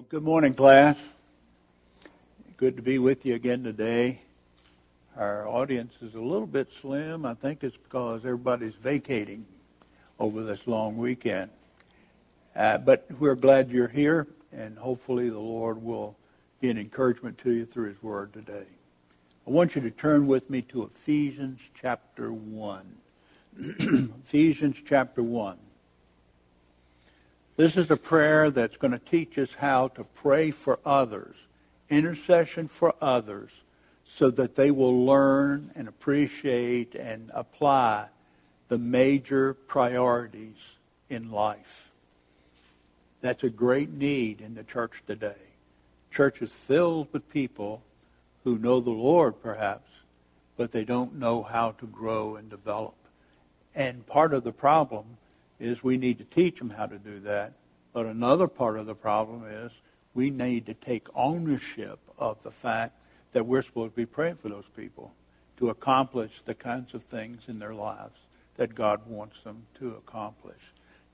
Well, good morning, class. Good to be with you again today. Our audience is a little bit slim. I think it's because everybody's vacating over this long weekend. Uh, but we're glad you're here, and hopefully the Lord will be an encouragement to you through His Word today. I want you to turn with me to Ephesians chapter 1. Ephesians chapter 1. This is a prayer that's going to teach us how to pray for others, intercession for others, so that they will learn and appreciate and apply the major priorities in life. That's a great need in the church today. Church is filled with people who know the Lord, perhaps, but they don't know how to grow and develop. And part of the problem is we need to teach them how to do that. But another part of the problem is we need to take ownership of the fact that we're supposed to be praying for those people to accomplish the kinds of things in their lives that God wants them to accomplish.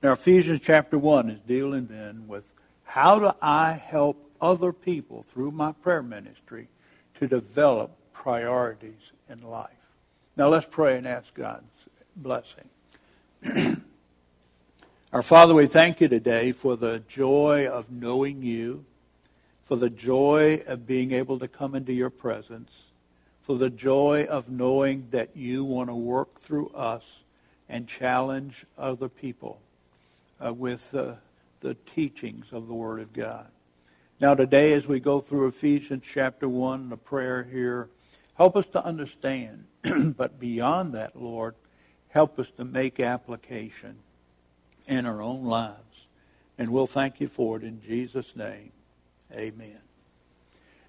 Now, Ephesians chapter 1 is dealing then with how do I help other people through my prayer ministry to develop priorities in life. Now, let's pray and ask God's blessing. Our Father, we thank you today for the joy of knowing you, for the joy of being able to come into your presence, for the joy of knowing that you want to work through us and challenge other people uh, with uh, the teachings of the Word of God. Now, today, as we go through Ephesians chapter 1, the prayer here, help us to understand. but beyond that, Lord, help us to make application in our own lives. And we'll thank you for it in Jesus' name. Amen.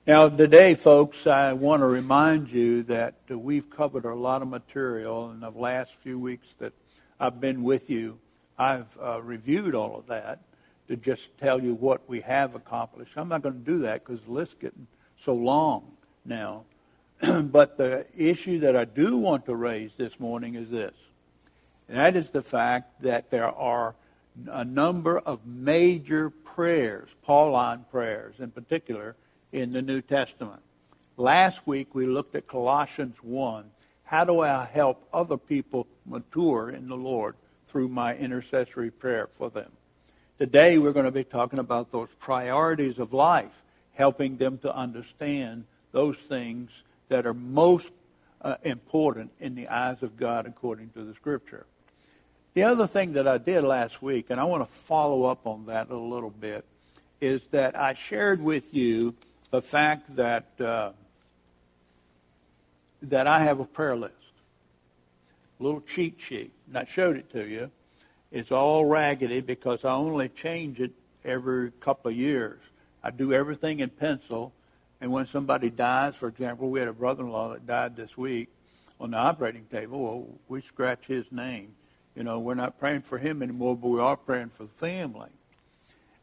Now, today, folks, I want to remind you that we've covered a lot of material in the last few weeks that I've been with you. I've uh, reviewed all of that to just tell you what we have accomplished. I'm not going to do that because the list's getting so long now. but the issue that I do want to raise this morning is this. And that is the fact that there are a number of major prayers, Pauline prayers in particular, in the New Testament. Last week we looked at Colossians 1. How do I help other people mature in the Lord through my intercessory prayer for them? Today we're going to be talking about those priorities of life, helping them to understand those things that are most uh, important in the eyes of God according to the Scripture. The other thing that I did last week, and I want to follow up on that a little bit, is that I shared with you the fact that uh, that I have a prayer list, a little cheat sheet, and I showed it to you. It's all raggedy because I only change it every couple of years. I do everything in pencil, and when somebody dies, for example, we had a brother-in-law that died this week on the operating table. Well, we scratch his name you know, we're not praying for him anymore, but we are praying for the family.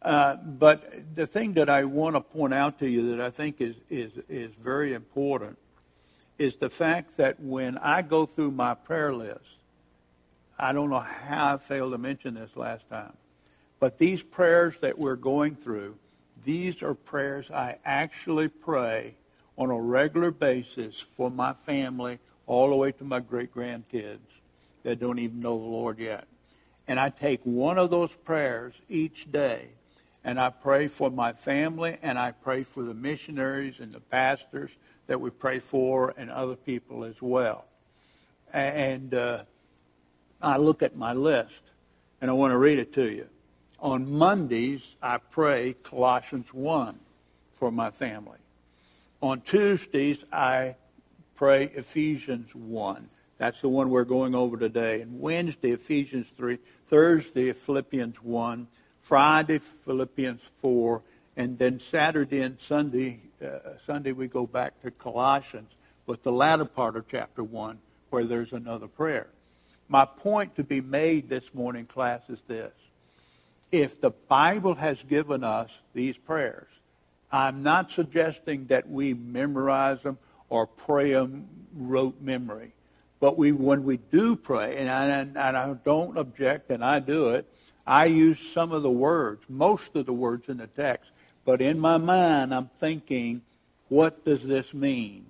Uh, but the thing that I want to point out to you that I think is, is, is very important is the fact that when I go through my prayer list, I don't know how I failed to mention this last time, but these prayers that we're going through, these are prayers I actually pray on a regular basis for my family all the way to my great grandkids that don't even know the Lord yet. And I take one of those prayers each day and I pray for my family and I pray for the missionaries and the pastors that we pray for and other people as well. And uh, I look at my list and I want to read it to you. On Mondays, I pray Colossians 1 for my family. On Tuesdays, I pray Ephesians 1. That's the one we're going over today. And Wednesday, Ephesians 3. Thursday, Philippians 1. Friday, Philippians 4. And then Saturday and Sunday, uh, Sunday we go back to Colossians with the latter part of chapter 1 where there's another prayer. My point to be made this morning, class, is this. If the Bible has given us these prayers, I'm not suggesting that we memorize them or pray them rote memory. But we, when we do pray, and I, and I don't object, and I do it, I use some of the words, most of the words in the text, But in my mind, I'm thinking, what does this mean?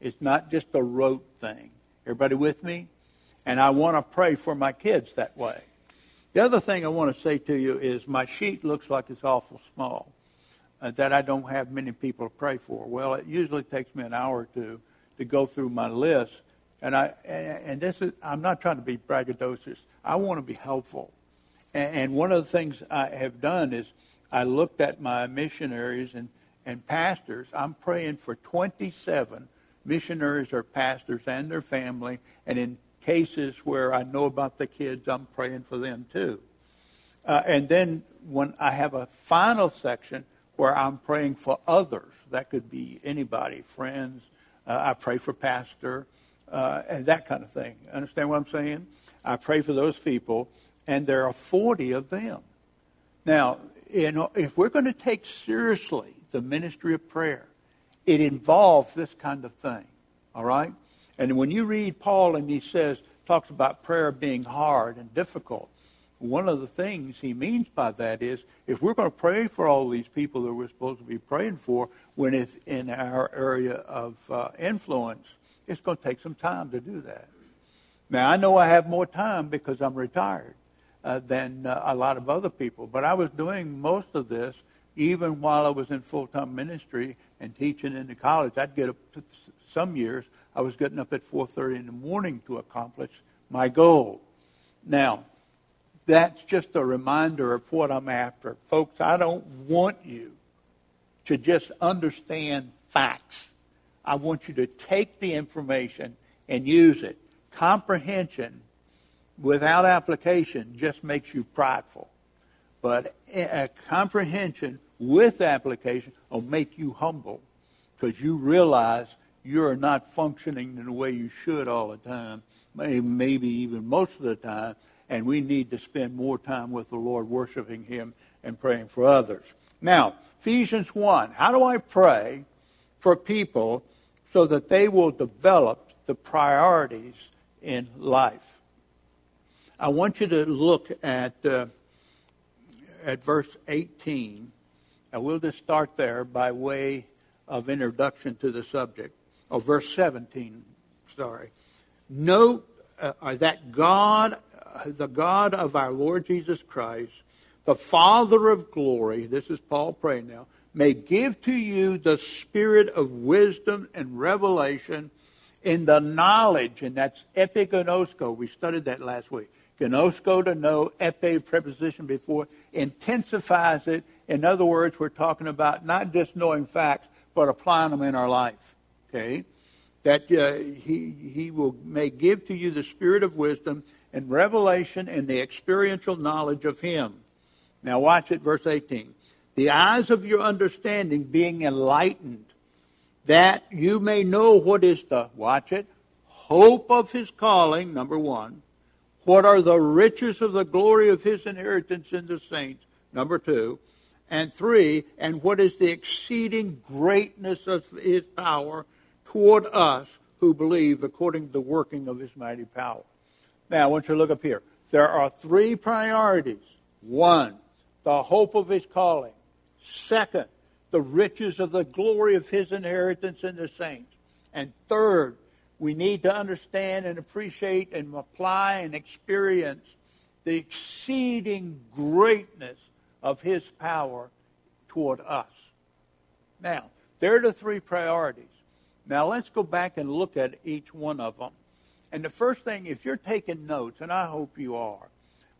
It's not just a rote thing. Everybody with me? And I want to pray for my kids that way. The other thing I want to say to you is my sheet looks like it's awful small, uh, that I don't have many people to pray for. Well, it usually takes me an hour or two to go through my list. And I and this is I'm not trying to be braggadocious. I want to be helpful. And, one of the things I have done is I looked at my missionaries and, and pastors. I'm praying for 27 missionaries or pastors and their family. And in cases where I know about the kids, I'm praying for them too. Uh, and then when I have a final section where I'm praying for others, that could be anybody, friends. Uh, I pray for pastor uh, and that kind of thing. Understand what I'm saying? I pray for those people, and there are 40 of them. Now, if we're going to take seriously the ministry of prayer, it involves this kind of thing. All right? And when you read Paul and he says, talks about prayer being hard and difficult, one of the things he means by that is if we're going to pray for all these people that we're supposed to be praying for when it's in our area of uh, influence, it's going to take some time to do that. Now, I know I have more time because I'm retired uh, than uh, a lot of other people, but I was doing most of this even while I was in full time ministry and teaching in the college. I'd get up some years I was getting up at 4:30 in the morning to accomplish my goal. Now, that's just a reminder of what I'm after. Folks, I don't want you to just understand facts. I want you to take the information and use it. Comprehension without application just makes you prideful. But a comprehension with application will make you humble because you realize you're not functioning in the way you should all the time, maybe even most of the time, and we need to spend more time with the Lord worshiping Him and praying for others. Now, Ephesians 1. How do I pray for people so that they will develop the priorities in life? I want you to look at, uh, at verse 18. And we'll just start there by way of introduction to the subject or verse 17, sorry. Note uh, that God, uh, the God of our Lord Jesus Christ, the Father of glory, this is Paul praying now, may give to you the spirit of wisdom and revelation in the knowledge, and that's epiginosko. We studied that last week. Gnosko to know, epi preposition before, intensifies it. In other words, we're talking about not just knowing facts, but applying them in our life. Okay? That uh, he, he will, may give to you the spirit of wisdom and revelation and the experiential knowledge of Him. Now, watch it, verse 18. The eyes of your understanding being enlightened, that you may know what is the, watch it, hope of His calling, number one. What are the riches of the glory of His inheritance in the saints, number two and three, and what is the exceeding greatness of his power toward us who believe according to the working of his mighty power. Now, I want you to look up here. There are three priorities. One, the hope of his calling. Second, the riches of the glory of his inheritance in the saints. And third, we need to understand and appreciate and apply and experience the exceeding greatness of his power toward us. Now, there are the three priorities. Now let's go back and look at each one of them. And the first thing, if you're taking notes, and I hope you are,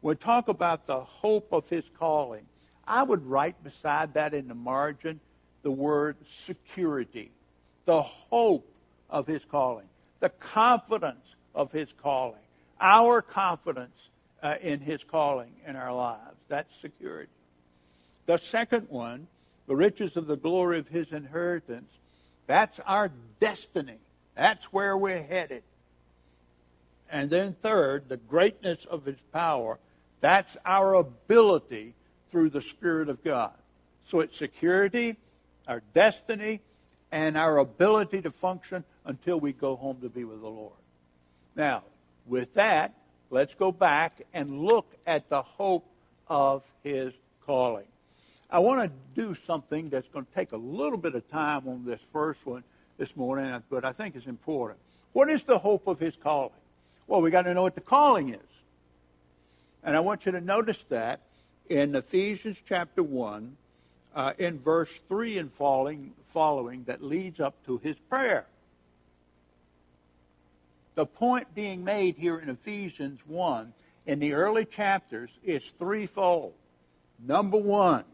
we'll talk about the hope of his calling. I would write beside that in the margin the word security, the hope of his calling, the confidence of his calling, our confidence uh, in his calling in our lives. That's security. The second one, the riches of the glory of his inheritance, that's our destiny. That's where we're headed. And then, third, the greatness of his power. That's our ability through the Spirit of God. So it's security, our destiny, and our ability to function until we go home to be with the Lord. Now, with that, let's go back and look at the hope of his calling. I want to do something that's going to take a little bit of time on this first one this morning, but I think it's important. What is the hope of his calling? Well, we got to know what the calling is. And I want you to notice that in Ephesians chapter 1, uh, in verse 3 and following, following, that leads up to his prayer. The point being made here in Ephesians 1 in the early chapters is threefold. Number one,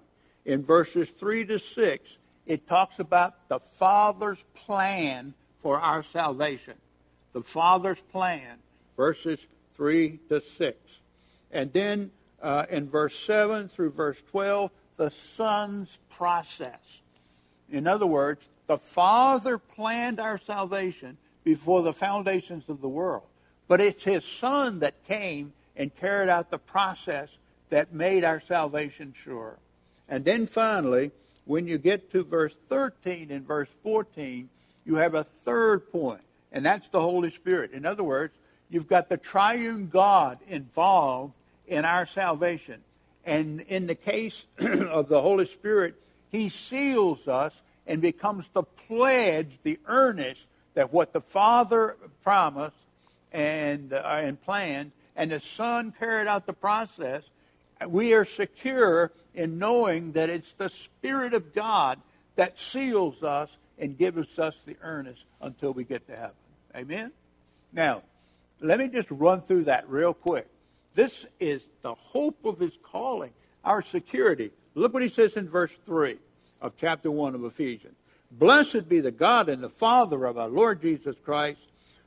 in verses 3 to 6, it talks about the Father's plan for our salvation. The Father's plan, verses 3 to 6. And then uh, in verse 7 through verse 12, the Son's process. In other words, the Father planned our salvation before the foundations of the world. But it's His Son that came and carried out the process that made our salvation sure. And then finally, when you get to verse 13 and verse 14, you have a third point, and that's the Holy Spirit. In other words, you've got the triune God involved in our salvation. And in the case of the Holy Spirit, He seals us and becomes the pledge, the earnest that what the Father promised and, uh, and planned, and the Son carried out the process, we are secure in knowing that it's the Spirit of God that seals us and gives us the earnest until we get to heaven. Amen? Now, let me just run through that real quick. This is the hope of his calling, our security. Look what he says in verse 3 of chapter 1 of Ephesians. Blessed be the God and the Father of our Lord Jesus Christ,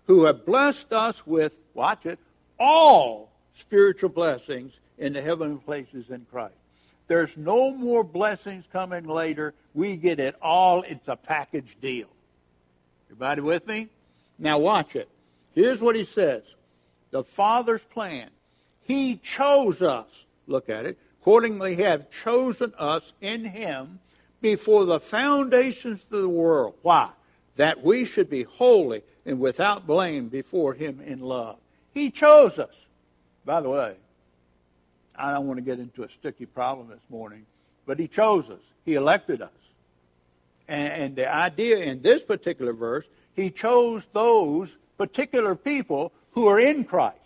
who have blessed us with, watch it, all spiritual blessings in the heavenly places in Christ. There's no more blessings coming later. We get it all. It's a package deal. Everybody with me? Now watch it. Here's what he says. The Father's plan. He chose us. Look at it. Accordingly, he have chosen us in him before the foundations of the world. Why? That we should be holy and without blame before Him in love. He chose us. By the way, I don't want to get into a sticky problem this morning, but He chose us. He elected us. And, and the idea in this particular verse, He chose those particular people who are in Christ.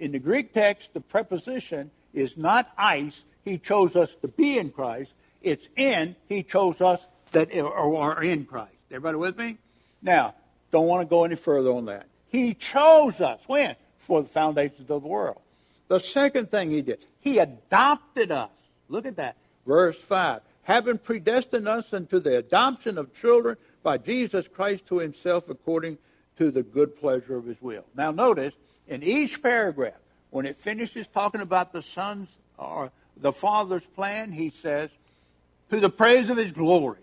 In the Greek text, the preposition is not eis. He chose us to be in Christ. It's in, he chose us that are in Christ. Everybody with me? Now, don't want to go any further on that. He chose us. When? For the foundations of the world. The second thing he did, he adopted us. Look at that. Verse 5. Having predestined us unto the adoption of children by Jesus Christ to himself according to the good pleasure of his will. Now notice, in each paragraph, when it finishes talking about the son's or the father's plan, he says, to the praise of his glory.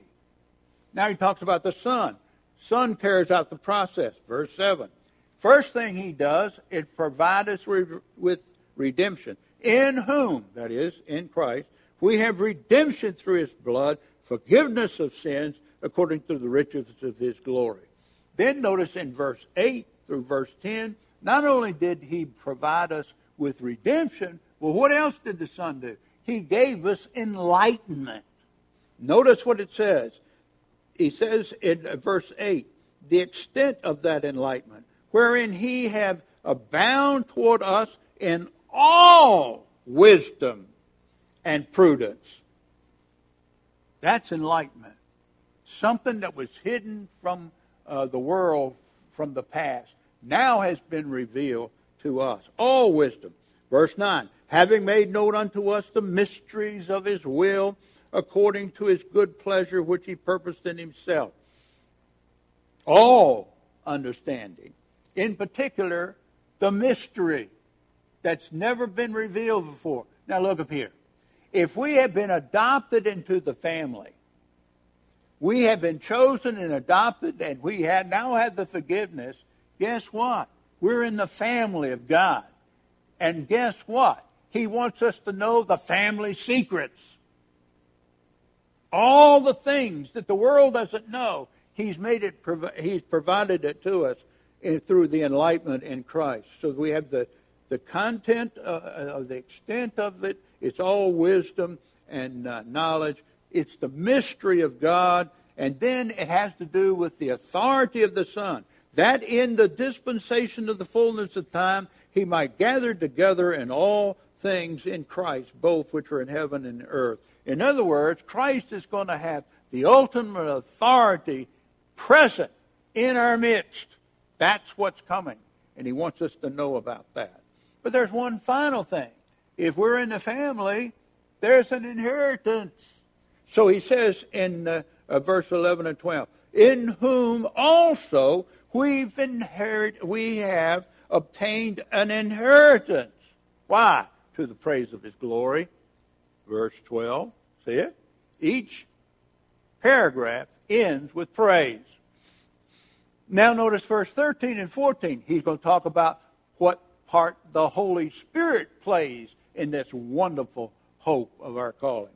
Now he talks about the Son. Son carries out the process. Verse 7. First thing he does is provide us with redemption. In whom, that is, in Christ, we have redemption through his blood, forgiveness of sins, according to the riches of his glory. Then notice in verse 8 through verse 10, not only did he provide us with redemption, well, what else did the Son do? He gave us enlightenment. Notice what it says. He says in verse 8, the extent of that enlightenment, wherein he have abound toward us in all wisdom and prudence. That's enlightenment. Something that was hidden from uh, the world from the past now has been revealed to us. All wisdom. Verse 9, having made known unto us the mysteries of his will according to his good pleasure which he purposed in himself. All understanding. In particular, the mystery that's never been revealed before. Now look up here. If we have been adopted into the family, we have been chosen and adopted, and we have now have the forgiveness. Guess what? We're in the family of God. And guess what? He wants us to know the family secrets. All the things that the world doesn't know, He's made it. He's provided it to us through the enlightenment in Christ. So we have the the content, uh, uh, of the extent of it. It's all wisdom and uh, knowledge. It's the mystery of God. And then it has to do with the authority of the Son. That in the dispensation of the fullness of time, he might gather together in all things in Christ, both which are in heaven and earth. In other words, Christ is going to have the ultimate authority present in our midst. That's what's coming. And he wants us to know about that. But there's one final thing. If we're in the family, there's an inheritance. So he says in uh, uh, verse 11 and 12, in whom also we've inherit, we have obtained an inheritance. Why? To the praise of his glory. Verse 12. See it? Each paragraph ends with praise. Now notice verse 13 and 14. He's going to talk about what part the Holy Spirit plays in this wonderful hope of our calling.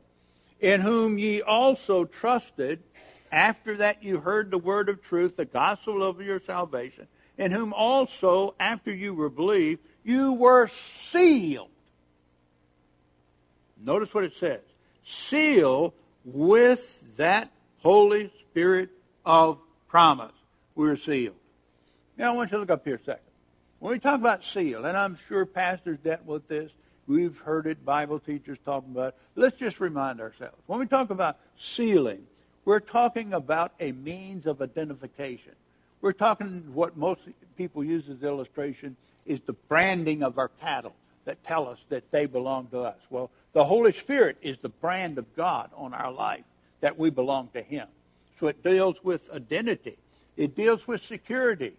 In whom ye also trusted, after that you heard the word of truth, the gospel of your salvation, in whom also, after you were believed, you were sealed. Notice what it says seal with that Holy Spirit of promise. We're sealed. Now I want you to look up here a second. When we talk about seal, and I'm sure pastors dealt with this, we've heard it, Bible teachers talking about it. Let's just remind ourselves. When we talk about sealing, we're talking about a means of identification. We're talking what most people use as illustration is the branding of our cattle that tell us that they belong to us. Well, the Holy Spirit is the brand of God on our life that we belong to Him. So it deals with identity. It deals with security.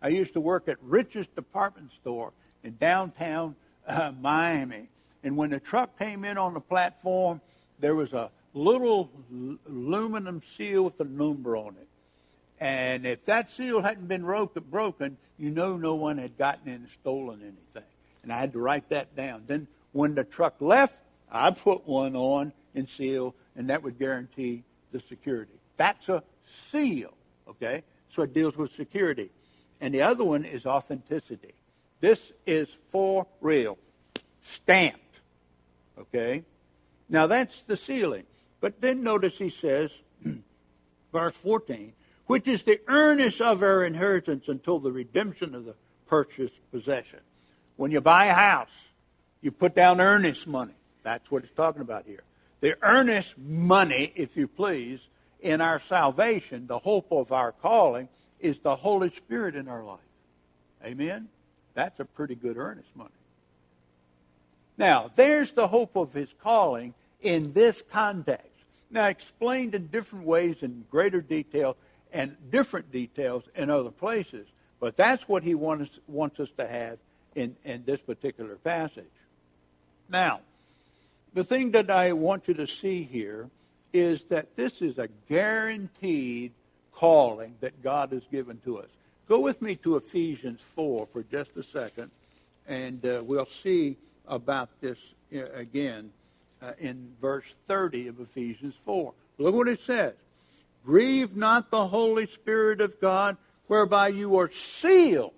I used to work at Rich's department store in downtown uh, Miami. And when the truck came in on the platform, there was a little aluminum seal with a number on it. And if that seal hadn't been broken, you know no one had gotten in and stolen anything. And I had to write that down. Then when the truck left, I put one on and seal, and that would guarantee the security. That's a seal, okay? So it deals with security. And the other one is authenticity. This is for real, stamped, okay? Now that's the sealing. But then notice he says, verse 14, which is the earnest of our inheritance until the redemption of the purchased possession. When you buy a house, you put down earnest money. That's what it's talking about here. The earnest money, if you please, in our salvation, the hope of our calling, is the Holy Spirit in our life. Amen? That's a pretty good earnest money. Now, there's the hope of his calling in this context. Now, explained in different ways in greater detail and different details in other places, but that's what he wants, wants us to have in, in this particular passage. Now, the thing that I want you to see here is that this is a guaranteed calling that God has given to us. Go with me to Ephesians 4 for just a second, and uh, we'll see about this uh, again uh, in verse 30 of Ephesians 4. Look what it says. Grieve not the Holy Spirit of God, whereby you are sealed.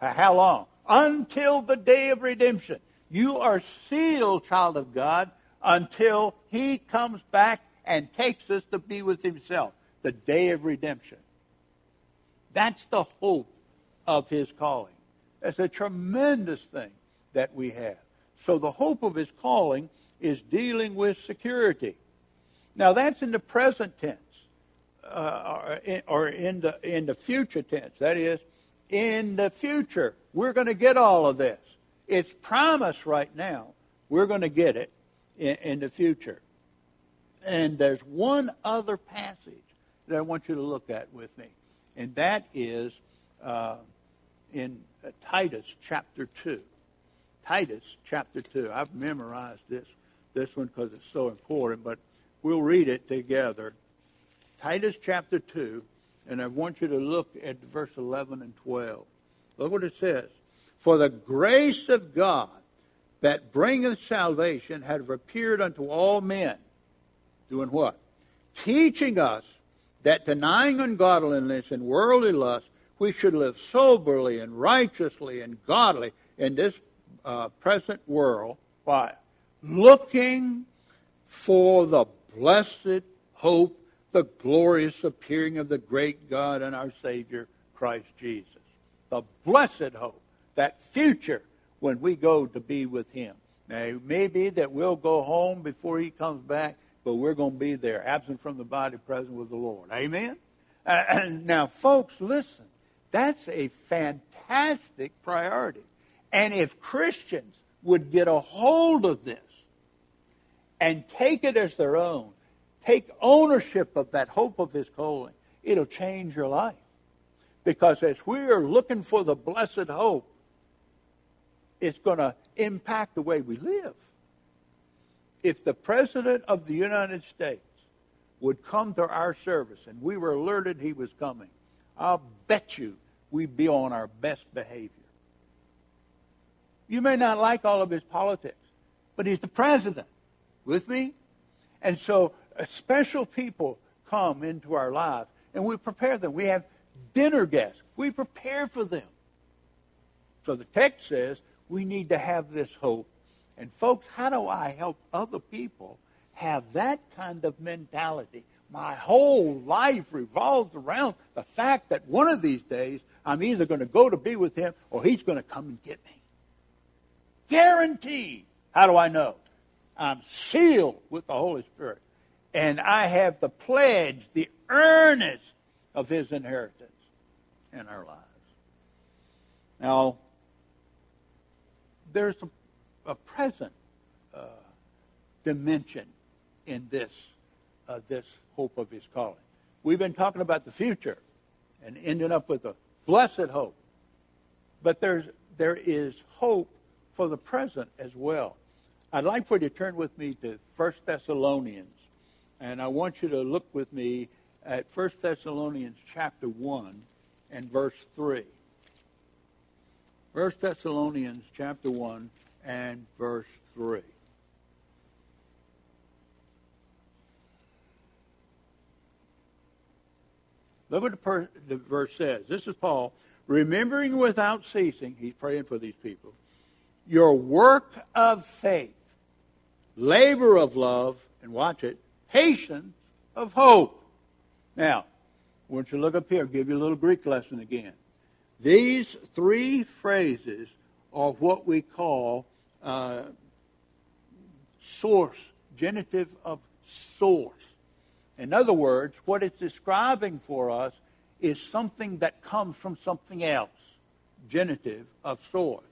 How long? Until the day of redemption. You are sealed, child of God, until He comes back and takes us to be with Himself, the day of redemption. That's the hope of His calling. That's a tremendous thing that we have. So the hope of His calling is dealing with security. Now that's in the present tense, uh, or in the in the future tense. That is, in the future, we're going to get all of this. It's promised right now. We're going to get it in, in the future. And there's one other passage that I want you to look at with me, and that is uh, in uh, Titus chapter 2. Titus chapter 2. I've memorized this, this one because it's so important, but we'll read it together. Titus chapter 2, and I want you to look at verse 11 and 12. Look what it says. For the grace of God that bringeth salvation hath appeared unto all men. Doing what? Teaching us that denying ungodliness and worldly lust, we should live soberly and righteously and godly in this uh, present world. Why? Looking for the blessed hope, the glorious appearing of the great God and our Savior, Christ Jesus. The blessed hope, that future when we go to be with Him. Now, it may be that we'll go home before He comes back, but we're going to be there, absent from the body, present with the Lord. Amen? Uh, now, folks, listen. That's a fantastic priority. And if Christians would get a hold of this and take it as their own, take ownership of that hope of His calling, it'll change your life. Because as we are looking for the blessed hope, it's going to impact the way we live. If the President of the United States would come to our service and we were alerted he was coming, I'll bet you we'd be on our best behavior. You may not like all of his politics, but he's the president. With me? And so uh, special people come into our lives and we prepare them. We have dinner guests. We prepare for them. So the text says we need to have this hope. And folks, how do I help other people have that kind of mentality? My whole life revolves around the fact that one of these days I'm either going to go to be with him or he's going to come and get me. Guaranteed. How do I know? I'm sealed with the Holy Spirit. And I have the pledge, the earnest of his inheritance in our lives. Now, there's a, a present uh, dimension in this, uh, this hope of his calling. We've been talking about the future and ending up with a blessed hope. But there's, there is hope for the present as well. I'd like for you to turn with me to 1 Thessalonians. And I want you to look with me at 1 Thessalonians chapter 1 and verse 3. 1 Thessalonians chapter 1 and verse 3. Look what the, per- the verse says. This is Paul. Remembering without ceasing, he's praying for these people, your work of faith, labor of love, and watch it, patience of hope. Now, I want you to look up here, give you a little Greek lesson again. These three phrases are what we call uh, source, genitive of source. In other words, what it's describing for us is something that comes from something else, genitive of source.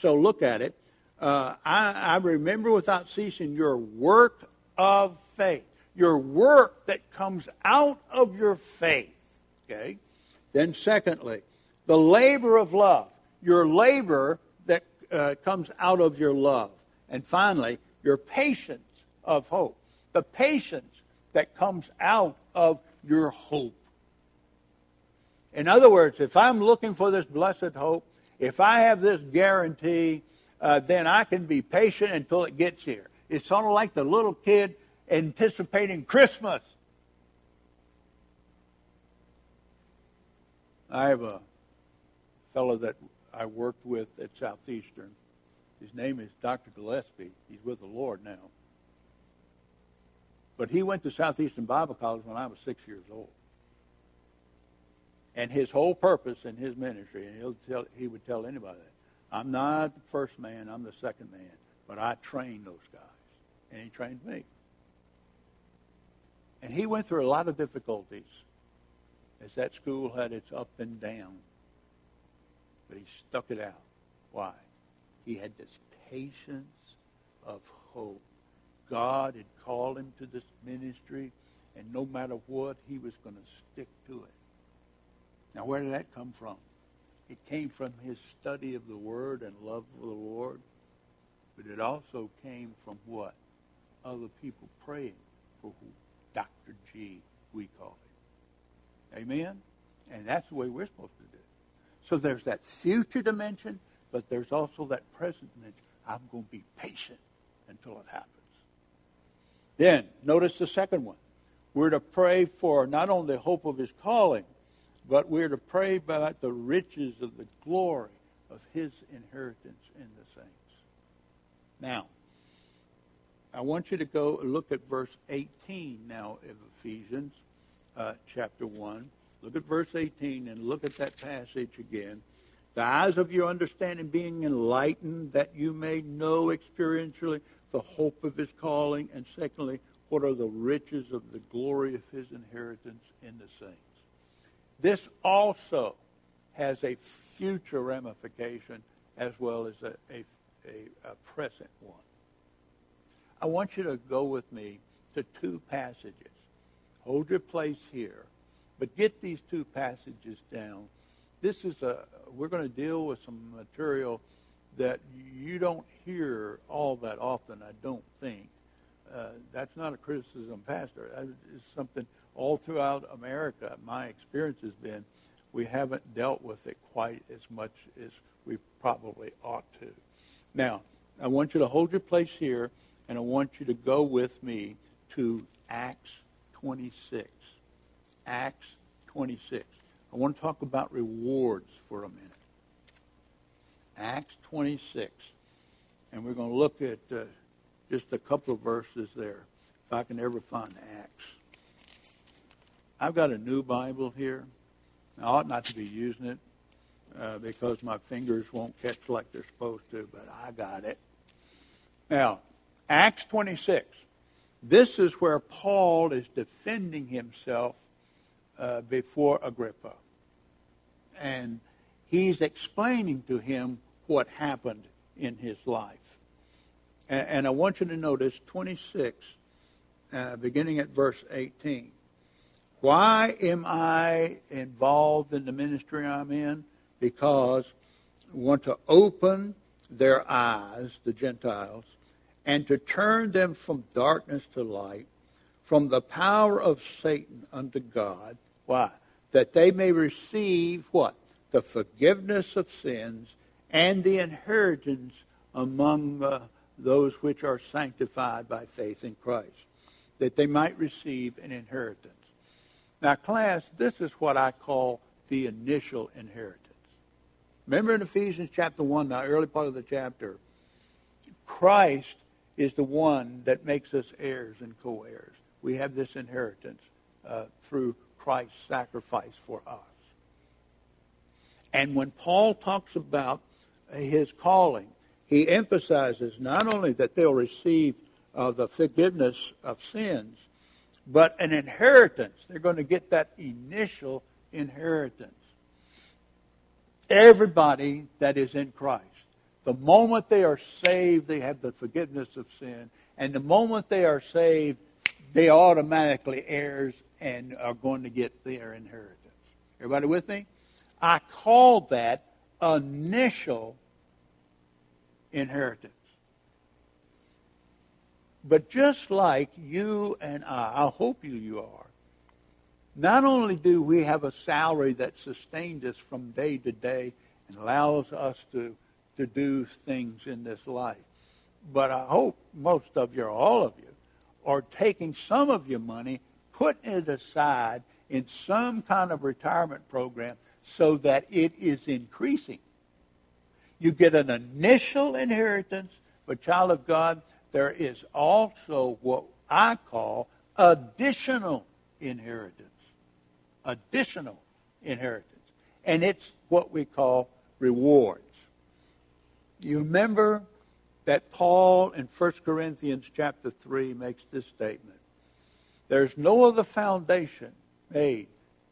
So look at it. Uh, I, I remember without ceasing your work of faith, your work that comes out of your faith. Okay? Then, secondly, the labor of love, your labor that uh, comes out of your love. And finally, your patience of hope, the patience that comes out of your hope. In other words, if I'm looking for this blessed hope, if I have this guarantee, uh, then I can be patient until it gets here. It's sort of like the little kid anticipating Christmas. I have a fellow that I worked with at Southeastern. His name is Dr. Gillespie. He's with the Lord now. But he went to Southeastern Bible College when I was six years old. And his whole purpose in his ministry, and he'll tell, he would tell anybody that, I'm not the first man, I'm the second man, but I trained those guys. And he trained me. And he went through a lot of difficulties as that school had its up and down. But he stuck it out. Why? He had this patience of hope. God had called him to this ministry, and no matter what, he was going to stick to it. Now, where did that come from? It came from his study of the Word and love for the Lord, but it also came from what? Other people praying for who? Dr. G, we call it. Amen? And that's the way we're supposed to do it. So there's that future dimension, but there's also that present dimension. I'm going to be patient until it happens. Then, notice the second one. We're to pray for not only the hope of his calling, but we're to pray about the riches of the glory of his inheritance in the saints. Now, I want you to go look at verse 18 now of Ephesians uh, chapter 1. Look at verse 18 and look at that passage again. The eyes of your understanding being enlightened, that you may know experientially the hope of his calling, and secondly, what are the riches of the glory of his inheritance in the saints. This also has a future ramification as well as a, a, a, a present one. I want you to go with me to two passages. Hold your place here, but get these two passages down. This is a, we're going to deal with some material that you don't hear all that often, I don't think. Uh, that's not a criticism, Pastor. It's something all throughout America, my experience has been we haven't dealt with it quite as much as we probably ought to. Now, I want you to hold your place here, and I want you to go with me to Acts 26. Acts 26. I want to talk about rewards for a minute. Acts 26. And we're going to look at uh, just a couple of verses there, if I can ever find Acts. I've got a new Bible here. I ought not to be using it uh, because my fingers won't catch like they're supposed to, but I got it. Now, Acts 26. This is where Paul is defending himself uh, before Agrippa. And he's explaining to him what happened in his life. And, and I want you to notice 26, uh, beginning at verse 18. Why am I involved in the ministry I'm in? Because I want to open their eyes, the Gentiles, and to turn them from darkness to light, from the power of Satan unto God. Why? That they may receive what? The forgiveness of sins and the inheritance among uh, those which are sanctified by faith in Christ, that they might receive an inheritance. Now, class, this is what I call the initial inheritance. Remember in Ephesians chapter 1, the early part of the chapter, Christ is the one that makes us heirs and co-heirs. We have this inheritance uh, through Christ's sacrifice for us. And when Paul talks about his calling, he emphasizes not only that they'll receive uh, the forgiveness of sins, but an inheritance. They're going to get that initial inheritance. Everybody that is in Christ, the moment they are saved, they have the forgiveness of sin. And the moment they are saved, they automatically heirs and are going to get their inheritance. Everybody with me? I call that initial inheritance. But just like you and I, I hope you, you are, not only do we have a salary that sustains us from day to day and allows us to, to do things in this life, but I hope most of you, or all of you, are taking some of your money, putting it aside in some kind of retirement program so that it is increasing. You get an initial inheritance, but child of God, there is also what I call additional inheritance. Additional inheritance. And it's what we call rewards. You remember that Paul in 1 Corinthians chapter 3 makes this statement. There's no other foundation made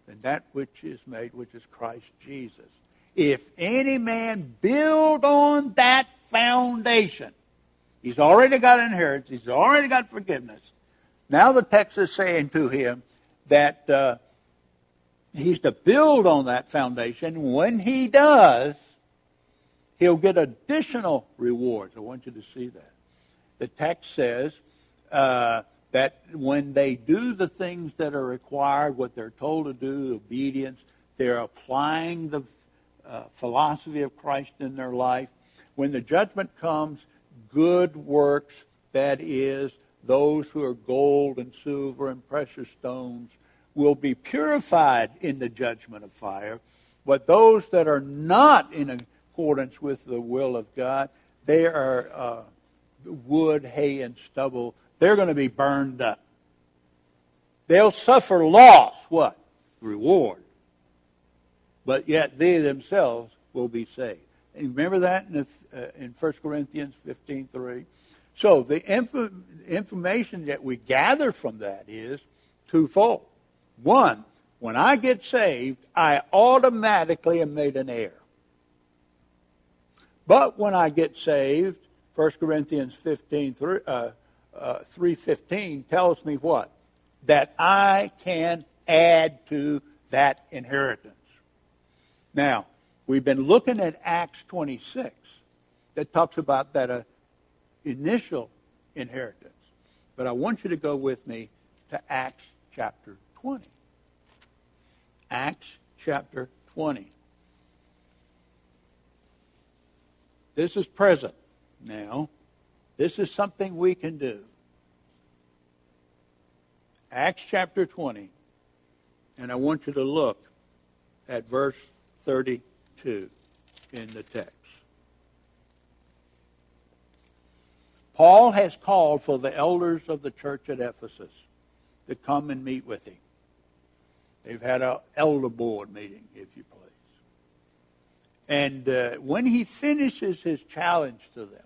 than that which is made, which is Christ Jesus. If any man build on that foundation, he's already got inheritance, he's already got forgiveness. Now the text is saying to him that uh, he's to build on that foundation. When he does, he'll get additional rewards. I want you to see that. The text says, uh, that when they do the things that are required, what they're told to do, obedience, they're applying the uh, philosophy of Christ in their life. When the judgment comes, good works, that is, those who are gold and silver and precious stones, will be purified in the judgment of fire. But those that are not in accordance with the will of God, they are uh, wood, hay, and stubble, they're going to be burned up. They'll suffer loss. What? Reward. But yet they themselves will be saved. And remember that in, uh, in 1 Corinthians 15.3? So the inf- information that we gather from that is twofold. One, when I get saved, I automatically am made an heir. But when I get saved, 1 Corinthians 15, 3, uh, uh, 3.15 tells me what? That I can add to that inheritance. Now, we've been looking at Acts 26 that talks about that uh, initial inheritance. But I want you to go with me to Acts chapter 20. Acts chapter 20. This is present now. This is something we can do. Acts chapter 20. And I want you to look at verse 32 in the text. Paul has called for the elders of the church at Ephesus to come and meet with him. They've had an elder board meeting, if you please. And uh, when he finishes his challenge to them,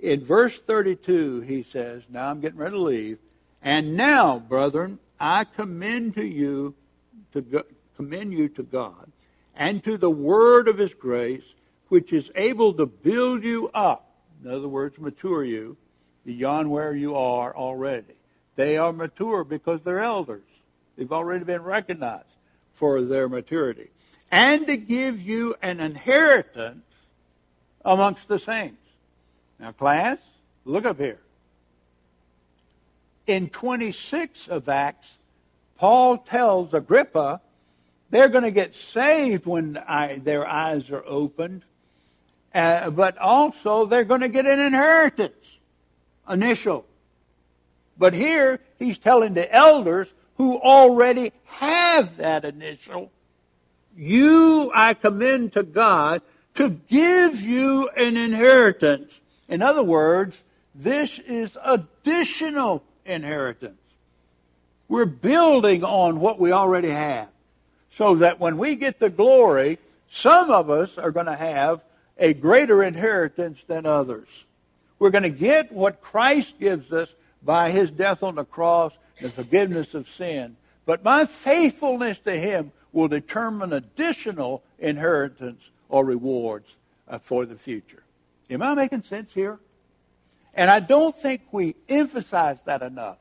in verse 32, he says, Now I'm getting ready to leave. And now, brethren, I commend to you to go, commend you to God and to the word of his grace, which is able to build you up. In other words, mature you beyond where you are already. They are mature because they're elders. They've already been recognized for their maturity. And to give you an inheritance amongst the saints. Now, class, look up here. In 26 of Acts, Paul tells Agrippa they're going to get saved when I, their eyes are opened, uh, but also they're going to get an inheritance, initial. But here he's telling the elders who already have that initial, you I commend to God to give you an inheritance. In other words, this is additional inheritance. We're building on what we already have so that when we get the glory, some of us are going to have a greater inheritance than others. We're going to get what Christ gives us by his death on the cross, the forgiveness of sin. But my faithfulness to him will determine additional inheritance or rewards uh, for the future. Am I making sense here? And I don't think we emphasize that enough.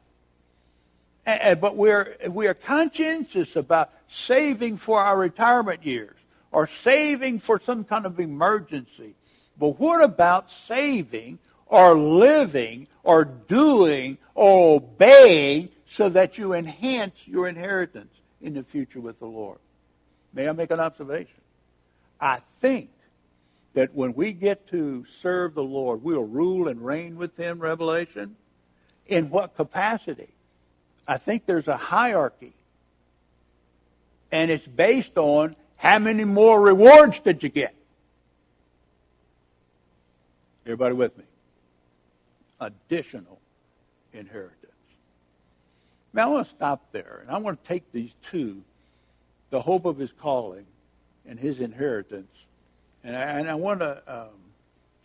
But we're, we are conscientious about saving for our retirement years or saving for some kind of emergency. But what about saving or living or doing or obeying so that you enhance your inheritance in the future with the Lord? May I make an observation? I think that when we get to serve the Lord, we'll rule and reign with Him, Revelation. In what capacity? I think there's a hierarchy and it's based on how many more rewards did you get? Everybody with me? Additional inheritance. Now I want to stop there, and I want to take these two, the hope of his calling and his inheritance, and I, and I want to um,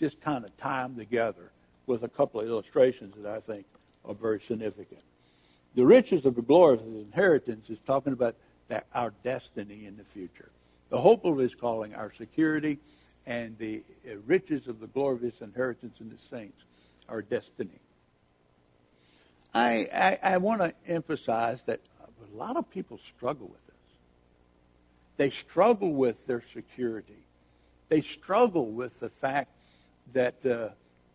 just kind of tie them together with a couple of illustrations that I think are very significant. The riches of the glory of his inheritance is talking about that our destiny in the future. The hope of his calling, our security, and the riches of the glory of his inheritance in the saints, our destiny. I, I, I want to emphasize that a lot of people struggle with this. They struggle with their security. They struggle with the fact that uh,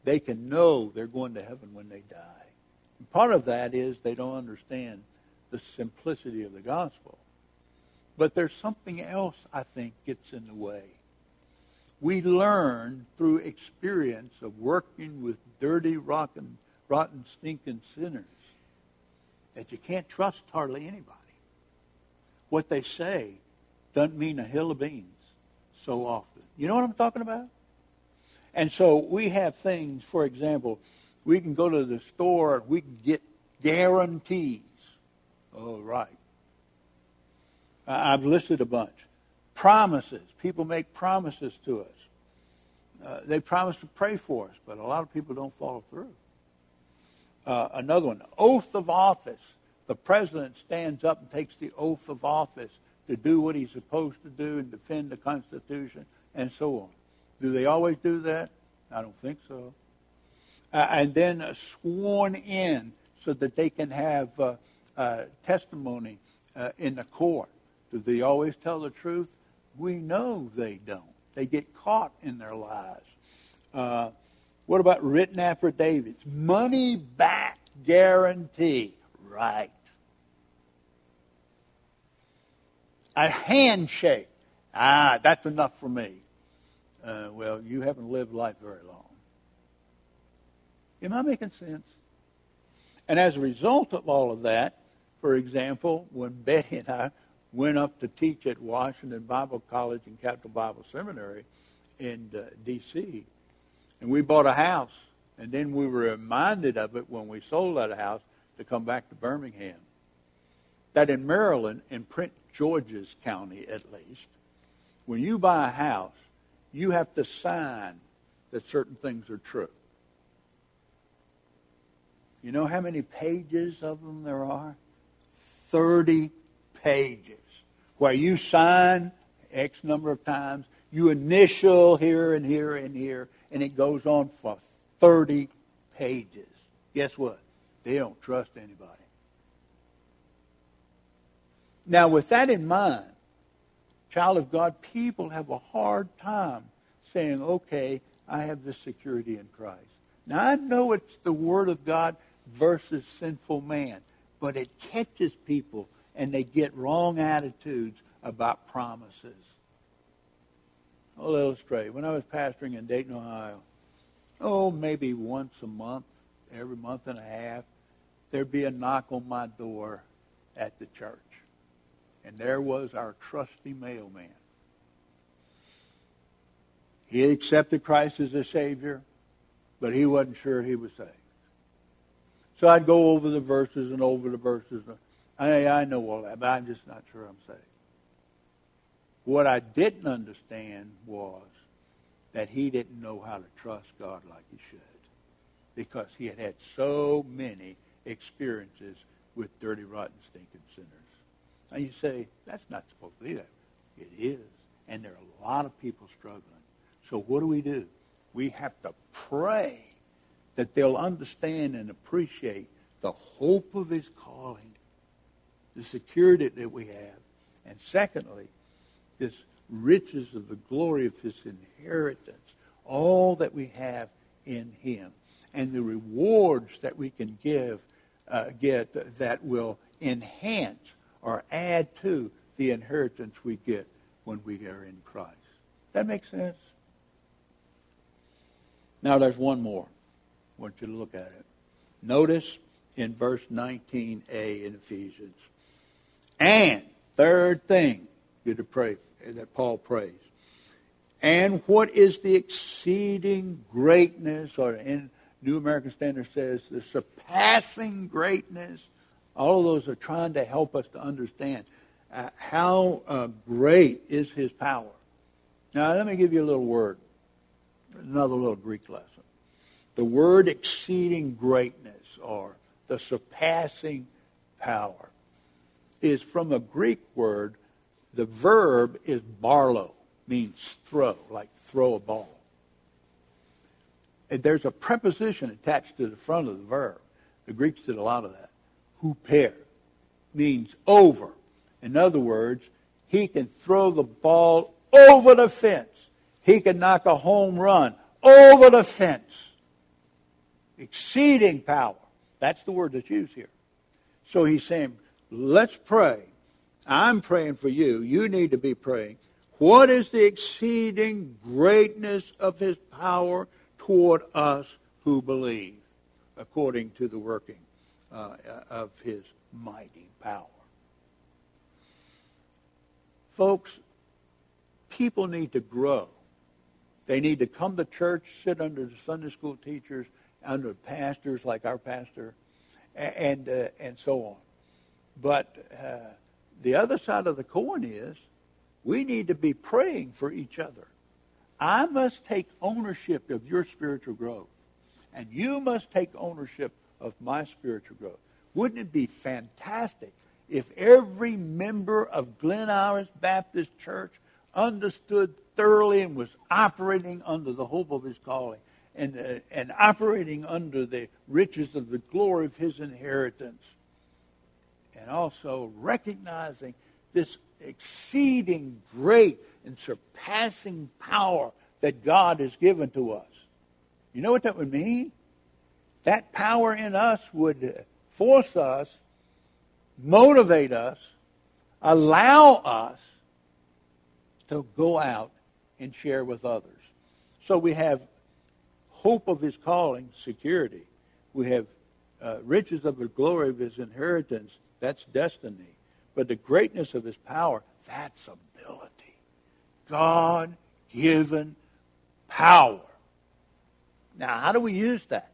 they can know they're going to heaven when they die. And part of that is they don't understand the simplicity of the gospel. But there's something else I think gets in the way. We learn through experience of working with dirty, rotten, rotten, stinking sinners that you can't trust hardly anybody. What they say doesn't mean a hill of beans so often. You know what I'm talking about? And so we have things, for example, we can go to the store and we can get guarantees. Oh, right. I've listed a bunch. Promises. People make promises to us. Uh, they promise to pray for us, but a lot of people don't follow through. Uh, another one, oath of office. The president stands up and takes the oath of office to do what he's supposed to do and defend the Constitution and so on. Do they always do that? I don't think so. Uh, and then sworn in so that they can have uh, uh testimony uh, in the court. Do they always tell the truth? We know they don't. They get caught in their lies. Uh, what about written affidavits? Money back guarantee. Right. A handshake. Ah, that's enough for me. Uh, well, you haven't lived life very long. Am I making sense? And as a result of all of that, for example, when Betty and I went up to teach at Washington Bible College and Capital Bible Seminary in uh, D.C., and we bought a house, and then we were reminded of it when we sold that house to come back to Birmingham. That in Maryland, in Prince George's County at least, when you buy a house, you have to sign that certain things are true. You know how many pages of them there are? 30 pages. Where you sign X number of times, you initial here and here and here, and it goes on for 30 pages. Guess what? They don't trust anybody. Now, with that in mind, child of God, people have a hard time saying, okay, I have this security in Christ. Now, I know it's the Word of God versus sinful man. But it catches people and they get wrong attitudes about promises. I'll illustrate. When I was pastoring in Dayton, Ohio, oh, maybe once a month, every month and a half, there'd be a knock on my door at the church. And there was our trusty mailman. He had accepted Christ as a Savior, but he wasn't sure he was saved. So I'd go over the verses and over the verses. I, I know all that, but I'm just not sure I'm saved. What I didn't understand was that he didn't know how to trust God like he should because he had had so many experiences with dirty, rotten, stinking sinners. And you say, that's not supposed to be that. It is. And there are a lot of people struggling. So what do we do? We have to pray that they'll understand and appreciate the hope of his calling, the security that we have, and secondly, this riches of the glory of his inheritance, all that we have in him, and the rewards that we can give, uh, get that will enhance or add to the inheritance we get when we are in Christ. That makes sense? Now there's one more. I want you to look at it. Notice in verse 19a in Ephesians. And, third thing you to pray that Paul prays. And what is the exceeding greatness, or in New American Standard says, the surpassing greatness. All of those are trying to help us to understand uh, how uh, great is his power. Now, let me give you a little word, another little Greek lesson. The word exceeding greatness or the surpassing power is from a Greek word. The verb is ballo, means throw, like throw a ball. And there's a preposition attached to the front of the verb. The Greeks did a lot of that. Huper means over. In other words, he can throw the ball over the fence. He can knock a home run over the fence exceeding power. That's the word that's used here. So he's saying, let's pray. I'm praying for you. You need to be praying. What is the exceeding greatness of his power toward us who believe, according to the working uh, of his mighty power? Folks, people need to grow They need to come to church, sit under the Sunday school teachers, under pastors like our pastor, and uh, and so on. But uh, the other side of the coin is we need to be praying for each other. I must take ownership of your spiritual growth, and you must take ownership of my spiritual growth. Wouldn't it be fantastic if every member of Glen Iris Baptist Church understood thoroughly and was operating under the hope of his calling and, uh, and operating under the riches of the glory of his inheritance. And also recognizing this exceeding great and surpassing power that God has given to us. You know what that would mean? That power in us would force us, motivate us, allow us to go out and share with others. So we have hope of his calling, security. We have uh, riches of the glory of his inheritance, that's destiny. But the greatness of his power, that's ability. God given power. Now, how do we use that?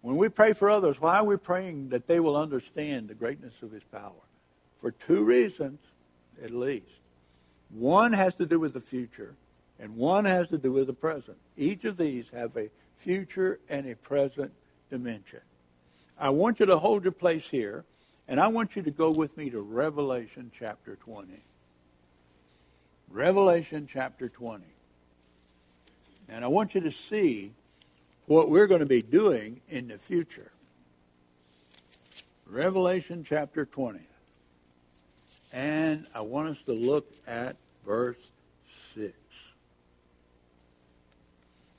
When we pray for others, why are we praying that they will understand the greatness of his power? For two reasons, at least. One has to do with the future, and one has to do with the present. Each of these have a future and a present dimension. I want you to hold your place here, and I want you to go with me to Revelation chapter 20. Revelation chapter 20. And I want you to see what we're going to be doing in the future. Revelation chapter 20. And I want us to look at verse 6.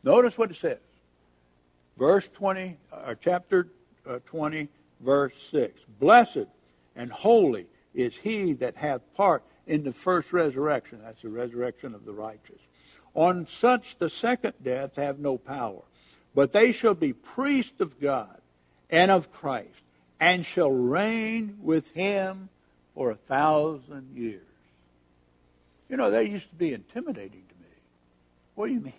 Notice what it says. Verse 20, or uh, chapter Uh, 20, verse 6. Blessed and holy is he that hath part in the first resurrection. That's the resurrection of the righteous. On such the second death have no power, but they shall be priests of God and of Christ, and shall reign with him for a thousand years. You know, that used to be intimidating to me. What do you mean?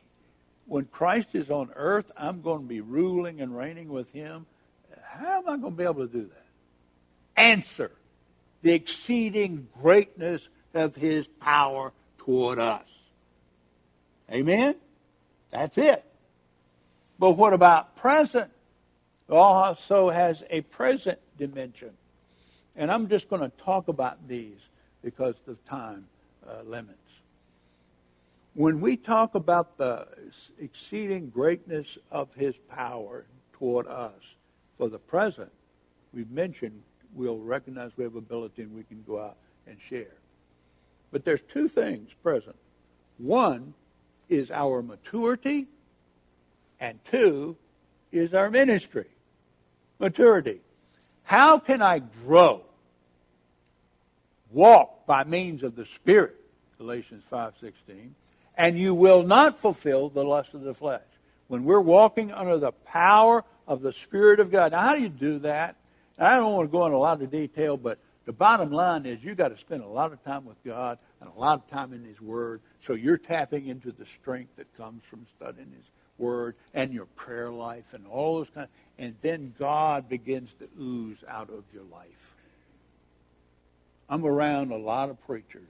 When Christ is on earth, I'm going to be ruling and reigning with him. How am I going to be able to do that? Answer the exceeding greatness of his power toward us. Amen? That's it. But what about present? Also has a present dimension. And I'm just going to talk about these because of time uh, limits. When we talk about the exceeding greatness of his power toward us for the present, we've mentioned we'll recognize we have ability and we can go out and share. But there's two things present. One is our maturity, and two is our ministry. Maturity. How can I grow? Walk by means of the Spirit, Galatians 5.16, and you will not fulfill the lust of the flesh. When we're walking under the power of the Spirit of God. Now, how do you do that? I don't want to go into a lot of detail, but the bottom line is you've got to spend a lot of time with God and a lot of time in His Word. So you're tapping into the strength that comes from studying His Word and your prayer life and all those kind. and then God begins to ooze out of your life. I'm around a lot of preachers,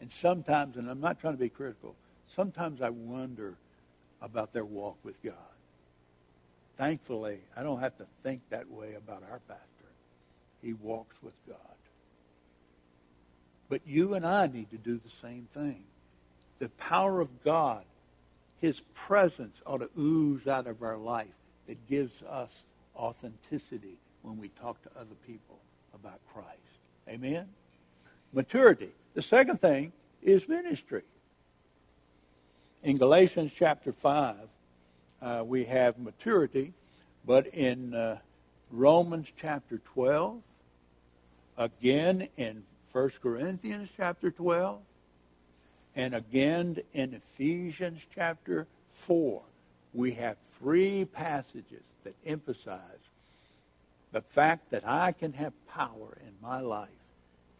and sometimes, and I'm not trying to be critical, sometimes I wonder about their walk with God. Thankfully, I don't have to think that way about our pastor. He walks with God. But you and I need to do the same thing. The power of God, His presence ought to ooze out of our life that gives us authenticity when we talk to other people about Christ. Amen? Maturity. The second thing is ministry. In Galatians chapter 5, uh, we have maturity, but in uh, Romans chapter 12, again in 1 Corinthians chapter 12, and again in Ephesians chapter 4. We have three passages that emphasize the fact that I can have power in my life.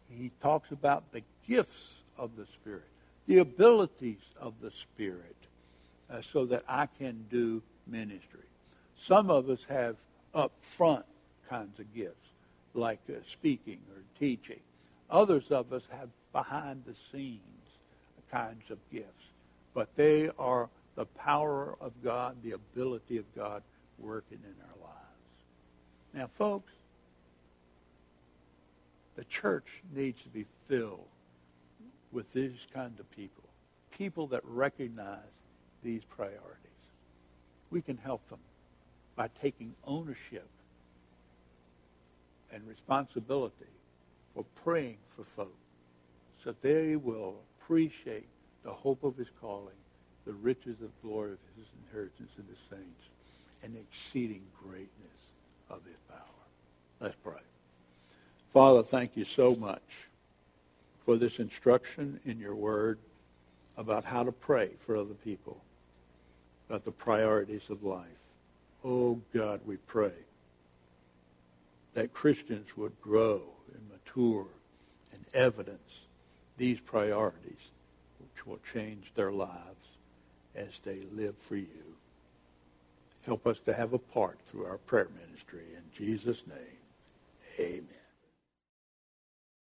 He talks about the gifts of the Spirit, the abilities of the Spirit uh, so that I can do ministry. Some of us have up front kinds of gifts, like uh, speaking or teaching. Others of us have behind the scenes kinds of gifts. But they are the power of God, the ability of God working in our lives. Now, folks, the church needs to be filled with these kind of people, people that recognize these priorities. We can help them by taking ownership and responsibility for praying for folks so they will appreciate the hope of his calling, the riches of glory of his inheritance in the saints, and the exceeding greatness of his power. Let's pray. Father, thank you so much for this instruction in your word about how to pray for other people, about the priorities of life. Oh, God, we pray that Christians would grow and mature and evidence these priorities, which will change their lives as they live for you. Help us to have a part through our prayer ministry. In Jesus' name, amen.